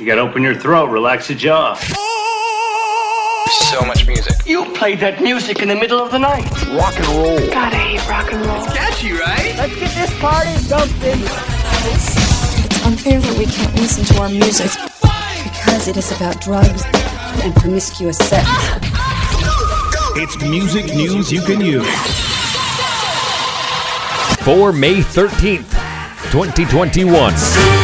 You gotta open your throat, relax your jaw. So much music. You played that music in the middle of the night. Rock and roll. God, I hate rock and roll. Catchy, right? Let's get this party jumping. It's unfair that we can't listen to our music because it is about drugs and promiscuous sex. It's music news you can use. For May 13th, 2021.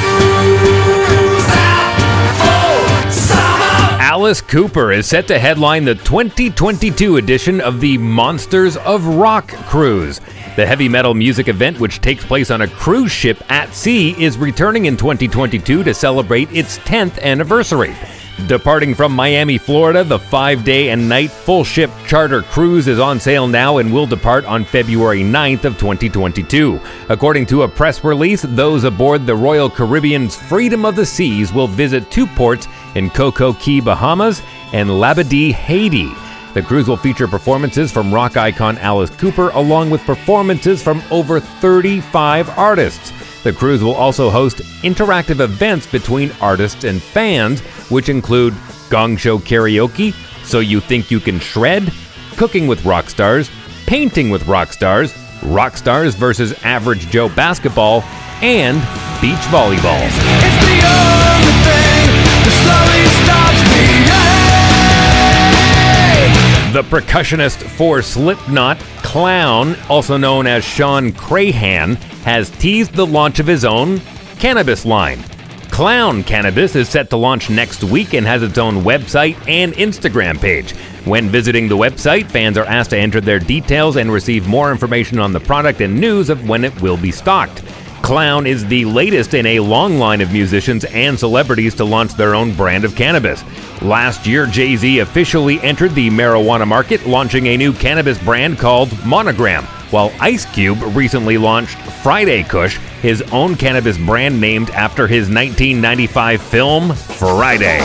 Alice Cooper is set to headline the 2022 edition of the Monsters of Rock cruise. The heavy metal music event, which takes place on a cruise ship at sea, is returning in 2022 to celebrate its 10th anniversary. Departing from Miami, Florida, the five day and night full ship charter cruise is on sale now and will depart on February 9th of 2022. According to a press release, those aboard the Royal Caribbean's Freedom of the Seas will visit two ports in CocoCay, Bahamas and Labadee, Haiti. The cruise will feature performances from rock icon Alice Cooper along with performances from over 35 artists. The cruise will also host interactive events between artists and fans, which include Gong Show Karaoke, So You Think You Can Shred, Cooking with Rock Stars, Painting with Rock Stars, Rock Stars versus Average Joe Basketball, and Beach Volleyball. It's the only thing that slowly stops me. The percussionist for Slipknot, Clown, also known as Shawn Crahan, has teased the launch of his own cannabis line. Clown Cannabis is set to launch next week and has its own website and Instagram page. When visiting the website, fans are asked to enter their details and receive more information on the product and news of when it will be stocked. Clown is the latest in a long line of musicians and celebrities to launch their own brand of cannabis. Last year, Jay Z officially entered the marijuana market, launching a new cannabis brand called Monogram, while Ice Cube recently launched Friday Kush, his own cannabis brand named after his 1995 film Friday.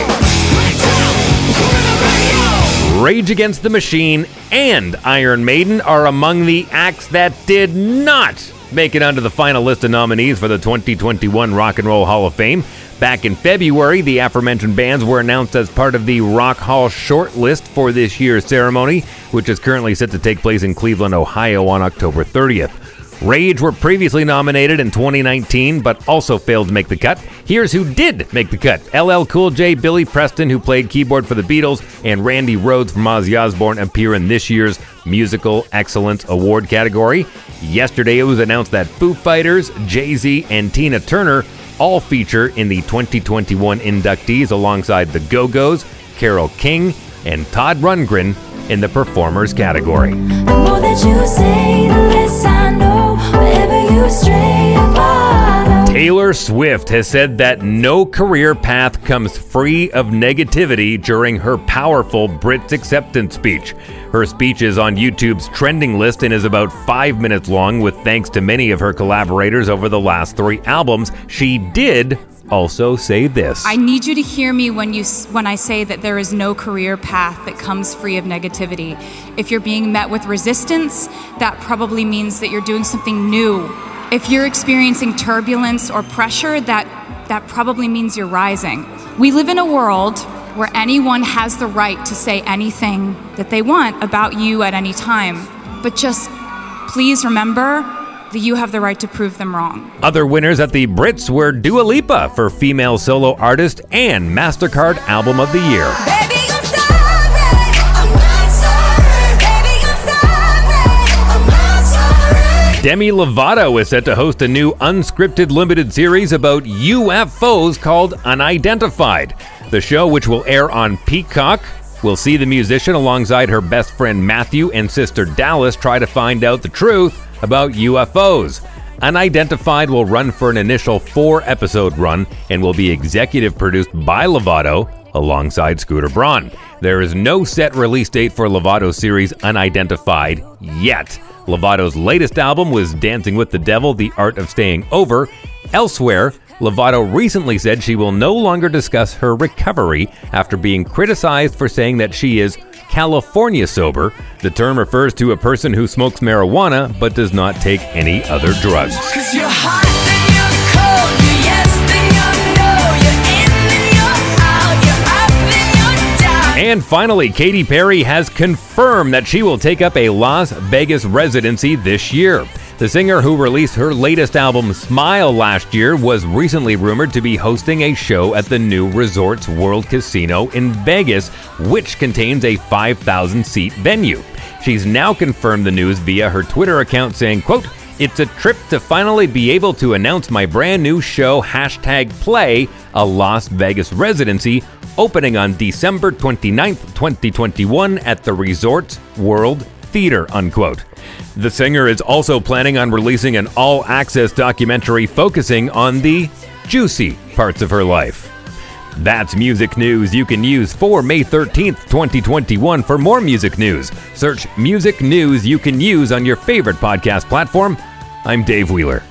Rage Against the Machine and Iron Maiden are among the acts that did not make it onto the final list of nominees for the 2021 Rock and Roll Hall of Fame. Back in February, the aforementioned bands were announced as part of the Rock Hall shortlist for this year's ceremony, which is currently set to take place in Cleveland, Ohio on October 30th. Rage were previously nominated in 2019, but also failed to make the cut. Here's who did make the cut LL Cool J, Billy Preston, who played keyboard for the Beatles, and Randy Rhoads from Ozzy Osbourne appear in this year's Musical Excellence Award category. Yesterday, it was announced that Foo Fighters, Jay Z, and Tina Turner all feature in the 2021 inductees alongside the Go Go's, Carole King, and Todd Rundgren in the performers category. Taylor Swift has said that no career path comes free of negativity during her powerful Brits acceptance speech. Her speech is on YouTube's trending list and is about five minutes long, with thanks to many of her collaborators over the last three albums. She did also say this. I need you to hear me when you when I say that there is no career path that comes free of negativity. If you're being met with resistance, that probably means that you're doing something new. If you're experiencing turbulence or pressure, that that probably means you're rising. We live in a world where anyone has the right to say anything that they want about you at any time. But just please remember that you have the right to prove them wrong. Other winners at the Brits were Dua Lipa for Female Solo Artist and MasterCard Album of the Year. Demi Lovato is set to host a new unscripted limited series about UFOs called Unidentified. The show, which will air on Peacock, will see the musician alongside her best friend Matthew and sister Dallas try to find out the truth about UFOs. Unidentified will run for an initial four episode run and will be executive produced by Lovato alongside Scooter Braun. There is no set release date for Lovato's series Unidentified yet. Lovato's latest album was Dancing with the Devil The Art of Starting Over. Elsewhere, Lovato recently said she will no longer discuss her recovery after being criticized for saying that she is California sober. The term refers to a person who smokes marijuana but does not take any other drugs. And finally, Katy Perry has confirmed that she will take up a Las Vegas residency this year. The singer who released her latest album, Smile, last year was recently rumored to be hosting a show at the new Resorts World Casino in Vegas, which contains a 5,000 seat venue. She's now confirmed the news via her Twitter account saying, quote, it's a trip to finally be able to announce my brand new show, hashtag play, a Las Vegas residency, opening on December 29th, 2021 at the Resorts World Theater, unquote. The singer is also planning on releasing an all access documentary focusing on the juicy parts of her life. That's music news you can use for May 13th, 2021. For more music news, search Music News You Can Use on your favorite podcast platform. I'm Dave Wheeler.